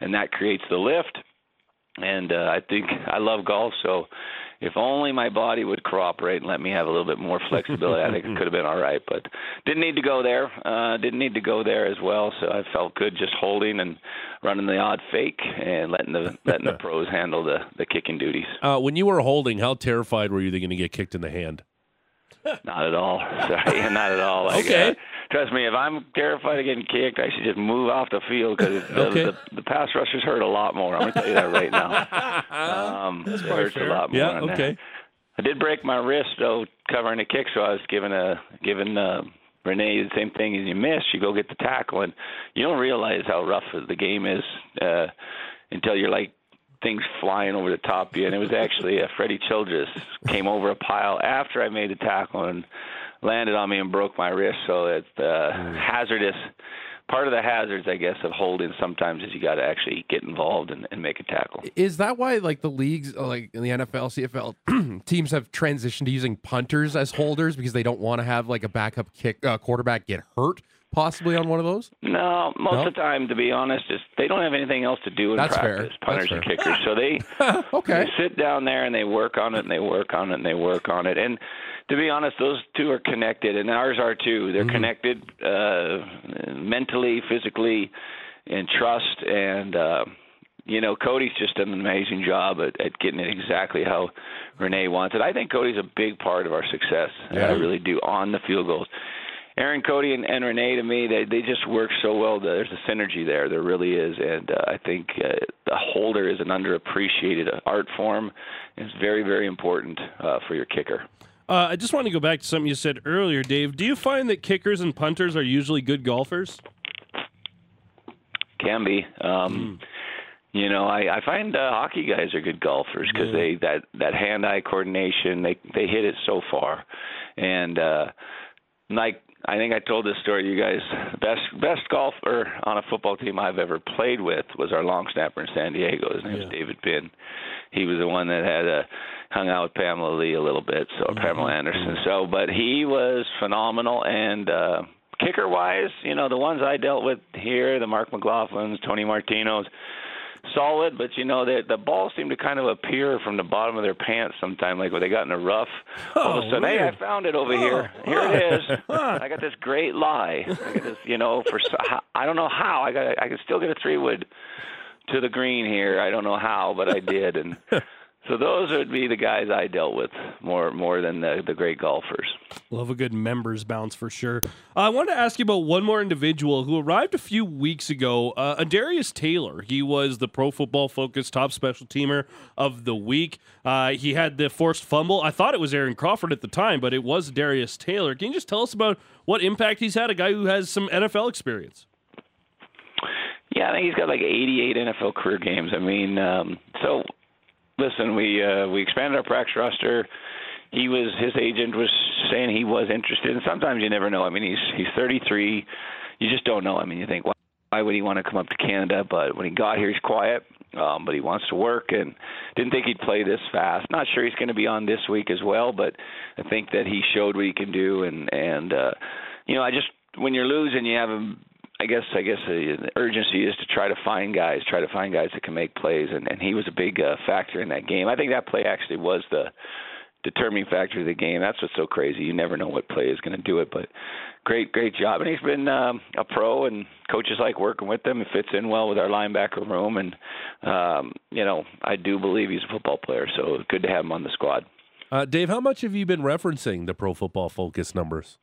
[SPEAKER 7] and that creates the lift. And uh, I think I love golf, so if only my body would cooperate and let me have a little bit more flexibility, I think it could have been all right. But didn't need to go there. Uh, didn't need to go there as well. So I felt good just holding and running the odd fake and letting the letting the pros handle the the kicking duties.
[SPEAKER 2] Uh, when you were holding, how terrified were you that you're going to get kicked in the hand?
[SPEAKER 7] Not at all. Sorry, not at all. Like,
[SPEAKER 2] okay.
[SPEAKER 7] Uh, trust me, if I'm terrified of getting kicked, I should just move off the field because the,
[SPEAKER 2] okay.
[SPEAKER 7] the, the, pass rushers hurt a lot more. I'm going to tell you that right now. Um, it hurts fair. a lot more.
[SPEAKER 2] Yeah. Okay. That.
[SPEAKER 7] I did break my wrist though covering a kick, so I was given a given uh, Renee the same thing as you miss. You go get the tackle, and you don't realize how rough the game is uh, until you're like things flying over the top of you. And it was actually uh, Freddie Childress came over a pile after I made the tackle and landed on me and broke my wrist. So it's uh, mm. hazardous. Part of the hazards, I guess, of holding sometimes is you got to actually get involved and, and, make a tackle.
[SPEAKER 6] Is that why, like the leagues, like in the NFL, CFL, teams have transitioned to using punters as holders because they don't want to have like a backup kick uh, quarterback get hurt? Possibly on one of those?
[SPEAKER 7] No, most no? of the time, to be honest, is they don't have anything else to do in
[SPEAKER 6] That's
[SPEAKER 7] practice.
[SPEAKER 6] Fair.
[SPEAKER 7] Punters
[SPEAKER 6] That's
[SPEAKER 7] and kickers, so they
[SPEAKER 6] okay
[SPEAKER 7] they sit down there and they work on it and they work on it and they work on it. And to be honest, those two are connected, and ours are too. They're mm-hmm. connected uh, mentally, physically, and trust. And uh, you know, Cody's just done an amazing job at, at getting it exactly how Renee wants it. I think Cody's a big part of our success. Yeah. I really do on the field goals. Aaron Cody and, and Renee to me they they just work so well. There's a synergy there. There really is, and uh, I think uh, the holder is an underappreciated art form. It's very very important uh, for your kicker.
[SPEAKER 3] Uh, I just want to go back to something you said earlier, Dave. Do you find that kickers and punters are usually good golfers?
[SPEAKER 7] Can be. Um, mm. You know, I, I find uh, hockey guys are good golfers because yeah. they that that hand-eye coordination they they hit it so far, and uh, like I think I told this story to you guys. Best best golfer on a football team I've ever played with was our long snapper in San Diego. His name yeah. was David Binn. He was the one that had uh, hung out with Pamela Lee a little bit, so mm-hmm. Pamela Anderson. So, but he was phenomenal and uh kicker wise, you know, the ones I dealt with here, the Mark McLoughlins, Tony Martinos, solid, but you know that the balls seem to kind of appear from the bottom of their pants sometime, like when they got in a rough.
[SPEAKER 3] Oh,
[SPEAKER 7] all of a oh, sudden,
[SPEAKER 3] weird.
[SPEAKER 7] hey, I found it over
[SPEAKER 3] oh,
[SPEAKER 7] here. Here it is. I got this great lie. I got this, you know, for I don't know how I got I can still get a three wood to the green here. I don't know how, but I did, and So those would be the guys I dealt with more more than the the great golfers.
[SPEAKER 3] Love a good members bounce for sure. Uh, I wanted to ask you about one more individual who arrived a few weeks ago. Uh, Darius Taylor. He was the Pro Football Focus top special teamer of the week. Uh, he had the forced fumble. I thought it was Aaron Crawford at the time, but it was Darius Taylor. Can you just tell us about what impact he's had? A guy who has some NFL experience.
[SPEAKER 7] Yeah, I think he's got like 88 NFL career games. I mean, um, so listen, we uh, we expanded our practice roster. He was his agent was saying he was interested, and sometimes you never know. I mean, he's he's 33. You just don't know. I mean, you think why, why would he want to come up to Canada? But when he got here, he's quiet. Um, but he wants to work, and didn't think he'd play this fast. Not sure he's going to be on this week as well, but I think that he showed what he can do, and and uh, you know, I just when you're losing, you have a I guess I guess the, urgency is to try to find guys, try to find guys that can make plays, and, and he was a big uh, factor in that game. I think that play actually was the determining factor of the game. That's what's so crazy. You never know what play is going to do it, but great, great job. And he's been um, a pro, and coaches like working with him. It fits in well with our linebacker room, and um, you know I do believe he's a football player. So good to have him on the squad.
[SPEAKER 2] Uh, Dave, how much have you been referencing the Pro Football Focus numbers?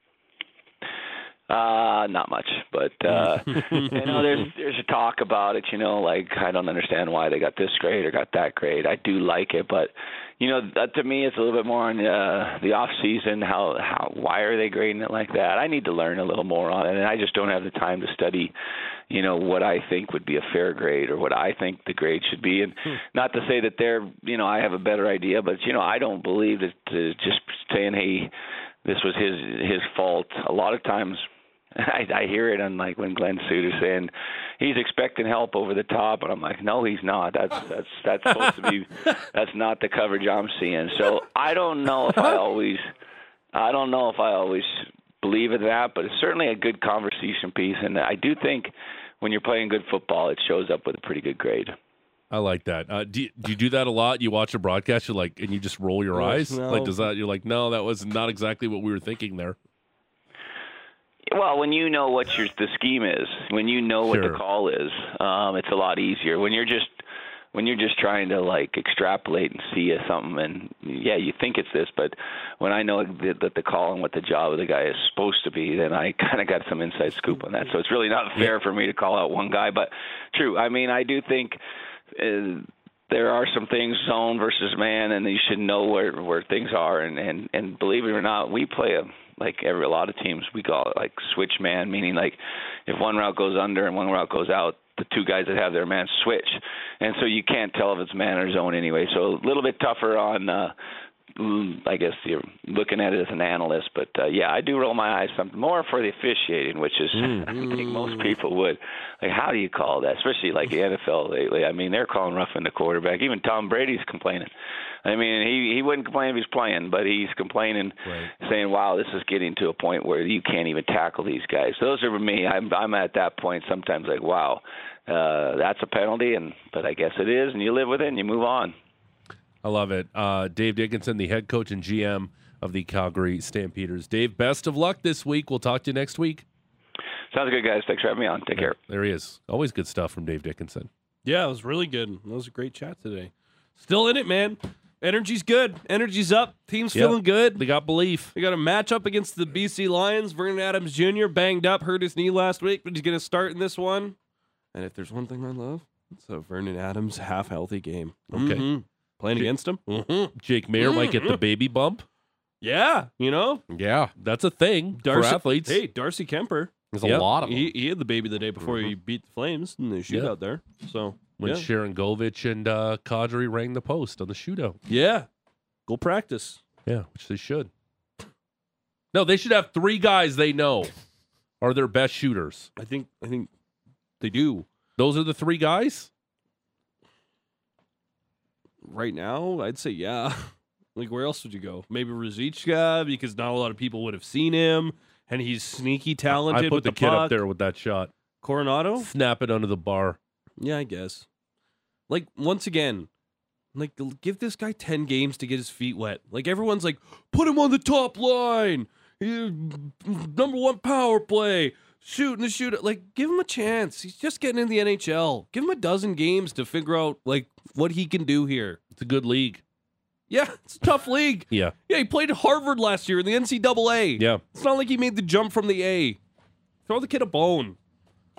[SPEAKER 7] Uh, not much, but uh, you know, there's there's a talk about it. You know, like I don't understand why they got this grade or got that grade. I do like it, but you know, that, to me, it's a little bit more on uh, the off season. How how why are they grading it like that? I need to learn a little more on it, and I just don't have the time to study. You know what I think would be a fair grade or what I think the grade should be, and
[SPEAKER 2] Hmm.
[SPEAKER 7] not to say that they're you know I have a better idea, but you know I don't believe that to just saying hey this was his his fault. A lot of times I, I hear it on like when Glen Suitor's saying he's expecting help over the top, and I'm like, no, he's not. That's that's that's supposed to be that's not the coverage I'm seeing. So I don't know if I always I don't know if I always believe in that, but it's certainly a good conversation piece, and I do think when you're playing good football, it shows up with a pretty good grade.
[SPEAKER 2] I like that. Uh, do, you, do you do that a lot? You watch a broadcast, you're like, and you just roll your eyes.
[SPEAKER 3] no.
[SPEAKER 2] Like, does that? You're like, no, that was not exactly what we were thinking there.
[SPEAKER 7] Well, when you know what your the scheme is, when you know what
[SPEAKER 2] Sure.
[SPEAKER 7] the call is, um, it's a lot easier. When you're just when you're just trying to like extrapolate and see something, and yeah, you think it's this, but when I know that, that the call and what the job of the guy is supposed to be, then I kind of got some inside scoop on that. So it's really not fair for me to call out one guy, but true. I mean, I do think. Uh, there are some things zone versus man, and you should know where where things are. And and and believe it or not, we play a like every a lot of teams we call it like switch man, meaning like if one route goes under and one route goes out, the two guys that have their man switch, and so you can't tell if it's man or zone anyway. So a little bit tougher on. uh mm, I guess you're looking at it as an analyst, but uh, yeah, I do roll my eyes some more for the officiating, which is I think most people would. Like, how do you call that? Especially like the NFL lately. I mean, they're calling roughing the quarterback. Even Tom Brady's complaining. I mean, he he wouldn't complain if he's playing, but he's complaining, saying, "Wow, this is getting to a point where you can't even tackle these guys." Those are for me. I'm I'm at that point sometimes like, "Wow, uh, that's a penalty," and but I guess it is, and you live with it and you move on.
[SPEAKER 2] I love it. Uh, Dave Dickenson, the head coach and GM of the Calgary Stampeders. Dave, best of luck this week. We'll talk to you next week.
[SPEAKER 7] Sounds good, guys. Thanks for having me on. Take care.
[SPEAKER 2] There he is. Always good stuff from Dave Dickenson.
[SPEAKER 3] Yeah, it was really good. That was a great chat today. Still in it, man. Energy's good. Energy's up. Team's
[SPEAKER 2] Yep.
[SPEAKER 3] feeling good.
[SPEAKER 2] They got belief.
[SPEAKER 3] We got a matchup against the BC Lions. Vernon Adams Jr. banged up, hurt his knee last week, but he's going to start in this one. And if there's one thing I love, it's a Vernon Adams half healthy game.
[SPEAKER 2] Okay.
[SPEAKER 3] Mhm. Playing against him. Mhm.
[SPEAKER 2] Jake Maier might get the baby bump.
[SPEAKER 3] Yeah, you know,
[SPEAKER 6] Yeah,
[SPEAKER 2] That's a thing
[SPEAKER 3] Darcy,
[SPEAKER 2] for athletes.
[SPEAKER 3] Hey, Darcy Kuemper.
[SPEAKER 6] there's a lot of them.
[SPEAKER 3] He, he had the baby the day before he beat the Flames in the shootout
[SPEAKER 2] Yeah.
[SPEAKER 3] there. So,
[SPEAKER 2] when
[SPEAKER 3] yeah.
[SPEAKER 2] Sharangovich and uh, Kadri rang the post on the shootout.
[SPEAKER 3] yeah. Go practice.
[SPEAKER 2] Yeah, which they should. No, they should have three guys they know are their best shooters.
[SPEAKER 3] I think I think they do.
[SPEAKER 2] Those are the three guys.
[SPEAKER 3] Right now, I'd say yeah. Like where else would you go? Maybe Ruzicka because not a lot of people would have seen him, and he's sneaky talented
[SPEAKER 2] I put the,
[SPEAKER 3] the,
[SPEAKER 2] kid up there with that shot.
[SPEAKER 3] Coronato.
[SPEAKER 2] Snap it under the bar.
[SPEAKER 3] Yeah, I guess. Like once again, like give this guy ten games to get his feet wet. Like everyone's like, put him on the top line. He- number one power play. Shooting the shooter. Like give him a chance. He's just getting in the NHL. Give him a dozen games to figure out like what he can do here.
[SPEAKER 2] It's a good league.
[SPEAKER 3] Yeah, it's a tough league.
[SPEAKER 2] Yeah.
[SPEAKER 3] Yeah, he played at Harvard last year in the NCAA.
[SPEAKER 2] Yeah.
[SPEAKER 3] It's not like he made the jump from the A. Throw the kid a bone.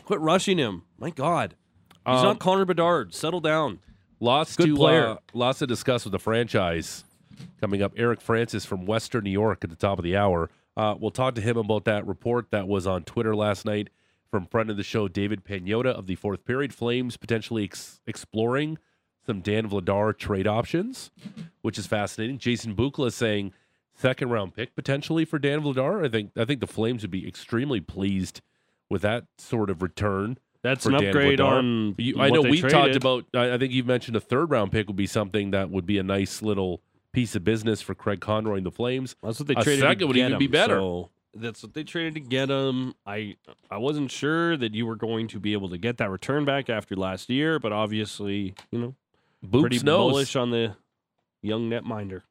[SPEAKER 3] Quit rushing him. My God. He's
[SPEAKER 2] Um,
[SPEAKER 3] not Connor Bedard. Settle down.
[SPEAKER 2] Lots
[SPEAKER 3] Good
[SPEAKER 2] to
[SPEAKER 3] player.
[SPEAKER 2] Uh, lots to discuss with the franchise coming up. Eric Francis from Western New York at the top of the hour. Uh, we'll talk to him about that report that was on Twitter last night from friend of the show David Pagnotta of the Fourth Period. Flames potentially ex- exploring some Dan Vladar trade options, which is fascinating. Jason Bukala saying second round pick potentially for Dan Vladar. I think I think the Flames would be extremely pleased with that sort of return.
[SPEAKER 3] That's an
[SPEAKER 2] Dan
[SPEAKER 3] upgrade on.
[SPEAKER 2] You, I know
[SPEAKER 3] they
[SPEAKER 2] we've talked about. I, I think you've mentioned a third round pick would be something that would be a nice little piece of business for Craig Conroy and the Flames.
[SPEAKER 3] That's what they
[SPEAKER 2] A
[SPEAKER 3] traded.
[SPEAKER 2] second
[SPEAKER 3] to
[SPEAKER 2] would
[SPEAKER 3] get
[SPEAKER 2] even be better.
[SPEAKER 3] So that's what they traded to get him. I I wasn't sure that you were going to be able to get that return back after last year, but obviously, you know, pretty
[SPEAKER 2] knows.
[SPEAKER 3] bullish on the young netminder.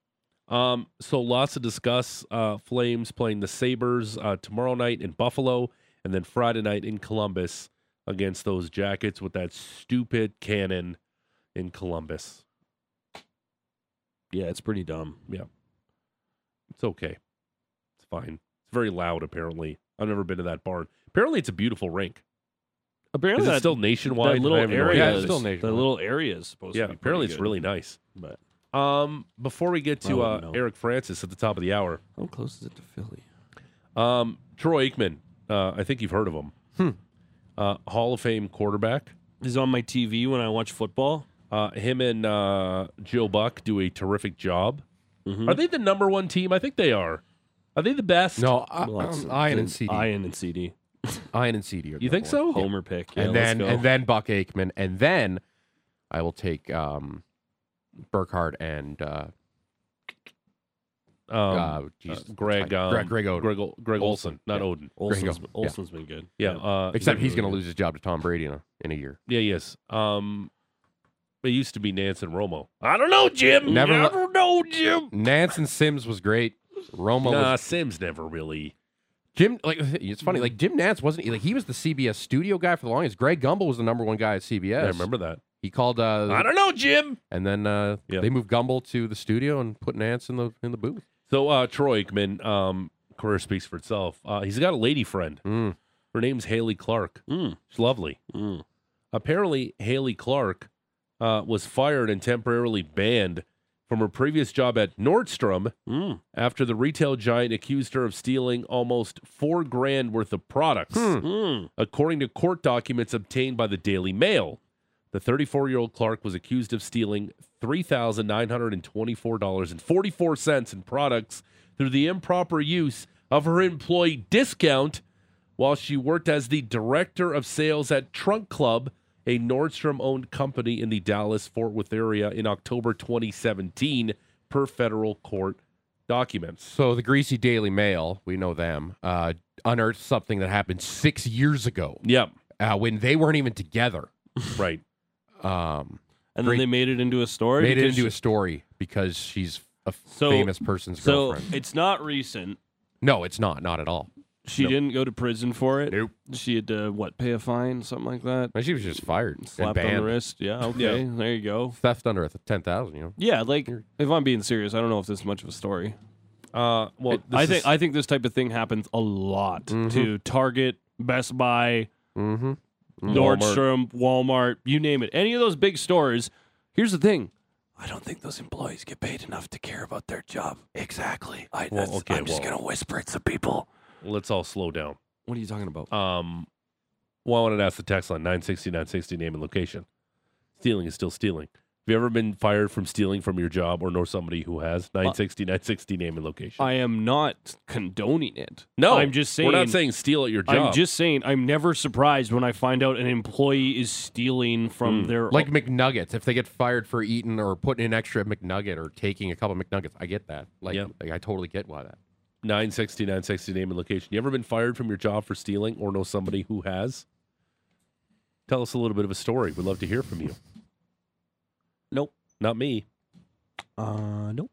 [SPEAKER 2] Um, so lots to discuss. Uh, Flames playing the Sabres uh, tomorrow night in Buffalo, and then Friday night in Columbus against those Jackets with that stupid cannon in Columbus.
[SPEAKER 3] Yeah, it's pretty dumb. Yeah.
[SPEAKER 2] It's okay. It's fine. It's very loud. Apparently, I've never been to that barn. Apparently, it's a beautiful rink.
[SPEAKER 3] Apparently,
[SPEAKER 2] Is it
[SPEAKER 3] that,
[SPEAKER 2] still nationwide?
[SPEAKER 3] that little
[SPEAKER 2] I have
[SPEAKER 3] area.
[SPEAKER 6] Yeah, it's
[SPEAKER 3] is-
[SPEAKER 6] still
[SPEAKER 3] the little area is supposed
[SPEAKER 2] Yeah,
[SPEAKER 3] to be.
[SPEAKER 2] Yeah,
[SPEAKER 3] apparently
[SPEAKER 2] it's
[SPEAKER 3] good,
[SPEAKER 2] really nice.
[SPEAKER 3] But
[SPEAKER 2] Um, before we get to uh. Eric Francis at the top of the hour,
[SPEAKER 3] how close is it to Philly?
[SPEAKER 2] um, Troy Aikman. Uh, I think you've heard of him.
[SPEAKER 6] Hmm.
[SPEAKER 2] Uh, Hall of Fame quarterback.
[SPEAKER 3] He's on my TV when I watch football.
[SPEAKER 2] Uh, him and uh, Joe Buck do a terrific job.
[SPEAKER 3] Mhm.
[SPEAKER 2] Are they the number one team? I think they are. Are they the best?
[SPEAKER 6] No, I,
[SPEAKER 3] Well, that's-
[SPEAKER 6] um, Ian and CD.
[SPEAKER 3] Ian and CD.
[SPEAKER 6] Ian and CD. Are
[SPEAKER 2] You think so?
[SPEAKER 3] Homer pick. Yeah,
[SPEAKER 6] and then and then Buck Aikman, and then I will take um, Burkhardt and uh,
[SPEAKER 2] Um,
[SPEAKER 6] uh,
[SPEAKER 2] uh, Greg,
[SPEAKER 6] Greg,
[SPEAKER 2] um,
[SPEAKER 6] Greg Oden.
[SPEAKER 2] Greg, O- Greg
[SPEAKER 6] Olson.
[SPEAKER 2] Olson, not
[SPEAKER 6] Yeah.
[SPEAKER 2] Oden.
[SPEAKER 3] Olson's,
[SPEAKER 6] go.
[SPEAKER 3] Olson's been good.
[SPEAKER 2] Yeah, uh,
[SPEAKER 6] Except he's going to lose his job to Tom Brady in a, in a year.
[SPEAKER 2] Yeah, yes. Um, it used to be Nantz and Romo. I don't know, Jim.
[SPEAKER 6] Never-
[SPEAKER 2] Never know, Jim.
[SPEAKER 6] Nantz and Simms was great. Romo
[SPEAKER 2] Nah,
[SPEAKER 6] was
[SPEAKER 2] Simms never really.
[SPEAKER 6] Jim. Like it's funny. Like Jim Nantz wasn't like he was the CBS studio guy for the longest. Greg Gumbel was the number one guy at CBS.
[SPEAKER 2] Yeah, I remember that.
[SPEAKER 6] He called, uh,
[SPEAKER 2] I don't know, Jim.
[SPEAKER 6] and then uh,
[SPEAKER 2] Yeah.
[SPEAKER 6] they moved Gumbel to the studio and put Nantz in the in the booth.
[SPEAKER 2] So uh, Troy Aikman, um, career speaks for itself. Uh, he's got a lady friend.
[SPEAKER 6] Mm.
[SPEAKER 2] Her name's Haley Clark.
[SPEAKER 3] Mm.
[SPEAKER 2] She's lovely.
[SPEAKER 3] Mm.
[SPEAKER 2] Apparently, Haley Clark uh, was fired and temporarily banned from her previous job at Nordstrom
[SPEAKER 3] Mm.
[SPEAKER 2] after the retail giant accused her of stealing almost four grand worth of products,
[SPEAKER 3] Mm.
[SPEAKER 2] according to court documents obtained by the Daily Mail. The 34 year old Clark was accused of stealing $3,924.44 in products through the improper use of her employee discount while she worked as the director of sales at Trunk Club, a Nordstrom owned company in the Dallas Fort Worth area in October 2017, per federal court documents.
[SPEAKER 6] So the Greasy Daily Mail, we know them, uh, unearthed something that happened six years ago
[SPEAKER 2] Yep,
[SPEAKER 6] uh, when they weren't even together.
[SPEAKER 2] right.
[SPEAKER 6] Um,
[SPEAKER 3] And
[SPEAKER 6] Great.
[SPEAKER 3] then they made it into a story.
[SPEAKER 6] made it
[SPEAKER 3] because
[SPEAKER 6] into a story because she's a
[SPEAKER 3] So-
[SPEAKER 6] famous person's
[SPEAKER 3] So
[SPEAKER 6] girlfriend.
[SPEAKER 3] it's not recent.
[SPEAKER 6] No, it's not. Not at all.
[SPEAKER 3] She
[SPEAKER 2] Nope.
[SPEAKER 3] didn't go to prison for it.
[SPEAKER 6] Nope.
[SPEAKER 3] She had to what pay a fine, something like that.
[SPEAKER 6] And she was just fired and
[SPEAKER 3] Slapped on the
[SPEAKER 6] banned.
[SPEAKER 3] wrist. Yeah. Okay. There you go.
[SPEAKER 6] Theft under a ten thousand. You know.
[SPEAKER 3] Yeah. Like if I'm being serious, I don't know if this is much of a story.
[SPEAKER 2] Uh, well,
[SPEAKER 3] It- I think
[SPEAKER 2] is-
[SPEAKER 3] I think this type of thing happens a lot
[SPEAKER 6] Mhm.
[SPEAKER 3] to Target, Best Buy,
[SPEAKER 6] Mm-hmm.
[SPEAKER 3] Nordstrom, Walmart, you name it. Any of those big stores. Here's the thing. I don't think those employees get paid enough to care about their job. Exactly. I,
[SPEAKER 2] well, okay,
[SPEAKER 3] I'm just
[SPEAKER 2] well-
[SPEAKER 3] gonna whisper it to people.
[SPEAKER 2] let's all slow down.
[SPEAKER 3] What are you talking about?
[SPEAKER 2] Um, well, I wanted to ask the text line 960 960 name and location. Stealing is still stealing. Have you ever been fired from stealing from your job or know somebody who has? 960 960 name and location.
[SPEAKER 3] I am not condoning it.
[SPEAKER 2] no,
[SPEAKER 3] I'm just saying.
[SPEAKER 2] We're not saying steal at your job.
[SPEAKER 3] I'm just saying. I'm never surprised when I find out an employee is stealing from
[SPEAKER 2] Hmm.
[SPEAKER 3] their
[SPEAKER 6] Like McNuggets, if they get fired for eating or putting an extra McNugget or taking a couple McNuggets, I get that. Like,
[SPEAKER 2] Yep.
[SPEAKER 6] like I totally get why that.
[SPEAKER 2] 960 960 name and location. You ever been fired from your job for stealing or know somebody who has? Tell us a little bit of a story. We'd love to hear from you.
[SPEAKER 3] Nope.
[SPEAKER 2] Not me.
[SPEAKER 3] Uh, nope.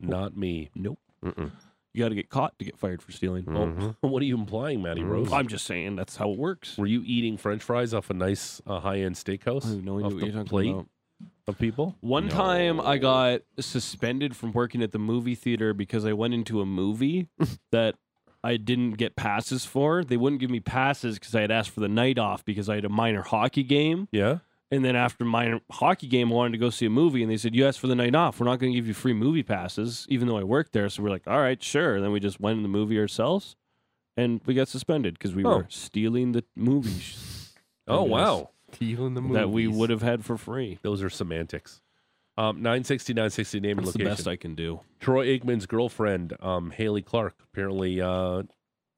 [SPEAKER 2] Not me.
[SPEAKER 3] Nope.
[SPEAKER 6] Mm-mm.
[SPEAKER 3] You got to get caught to get fired for stealing.
[SPEAKER 6] Mhm.
[SPEAKER 2] What are you implying, Matty. Rose?
[SPEAKER 3] I'm just saying that's how it works.
[SPEAKER 2] Were you eating French fries off a nice uh, high-end steakhouse?
[SPEAKER 3] I have no idea
[SPEAKER 2] off
[SPEAKER 3] what
[SPEAKER 2] the
[SPEAKER 3] you're talking
[SPEAKER 2] plate?
[SPEAKER 3] about.
[SPEAKER 2] of people?
[SPEAKER 3] One time I got suspended from working at the movie theater because I went into a movie that I didn't get passes for. They wouldn't give me passes because I had asked for the night off because I had a minor hockey game.
[SPEAKER 2] Yeah.
[SPEAKER 3] And then after my hockey game, I wanted to go see a movie, and they said, "You asked for the night off. We're not going to give you free movie passes, even though I worked there." So we're like, "All right, sure." And then we just went in the movie ourselves, and we got suspended because we
[SPEAKER 2] Oh.
[SPEAKER 3] were stealing the movies
[SPEAKER 2] Oh wow.
[SPEAKER 6] Stealing the movies.
[SPEAKER 3] that we would have had for free.
[SPEAKER 2] Those are semantics. Um, 960, 960 name and
[SPEAKER 3] That's the best I can do.
[SPEAKER 2] Troy Aikman's girlfriend, um, Haley Clark, apparently uh,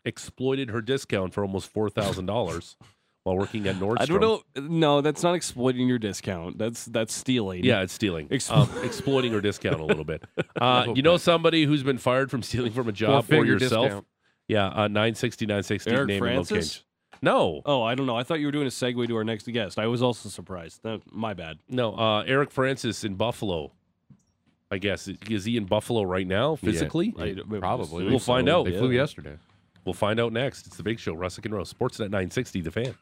[SPEAKER 2] exploited her discount for almost four thousand dollars while working at Nordstrom.
[SPEAKER 3] I don't know. No, that's not exploiting your discount. That's that's stealing.
[SPEAKER 2] Yeah, it's stealing.
[SPEAKER 3] Ex-
[SPEAKER 2] um, exploiting her discount a little bit. Uh, you know somebody who's been fired from stealing from a job or
[SPEAKER 6] Four-figure
[SPEAKER 2] yourself?
[SPEAKER 6] discount.
[SPEAKER 2] Yeah, uh, 960, 960
[SPEAKER 3] Eric
[SPEAKER 2] name and
[SPEAKER 3] Francis.
[SPEAKER 2] location. No,
[SPEAKER 3] Oh, I don't know. I thought you were doing a segue to our next guest. I was also surprised. That, my bad.
[SPEAKER 2] no. Uh, Eric Francis in Buffalo. I guess is he in Buffalo right now physically?
[SPEAKER 3] I-
[SPEAKER 6] Probably.
[SPEAKER 2] We'll find out.
[SPEAKER 6] They flew yesterday.
[SPEAKER 2] We'll find out next. It's the Big Show, Russick and Rose, Sportsnet 960, The Fan.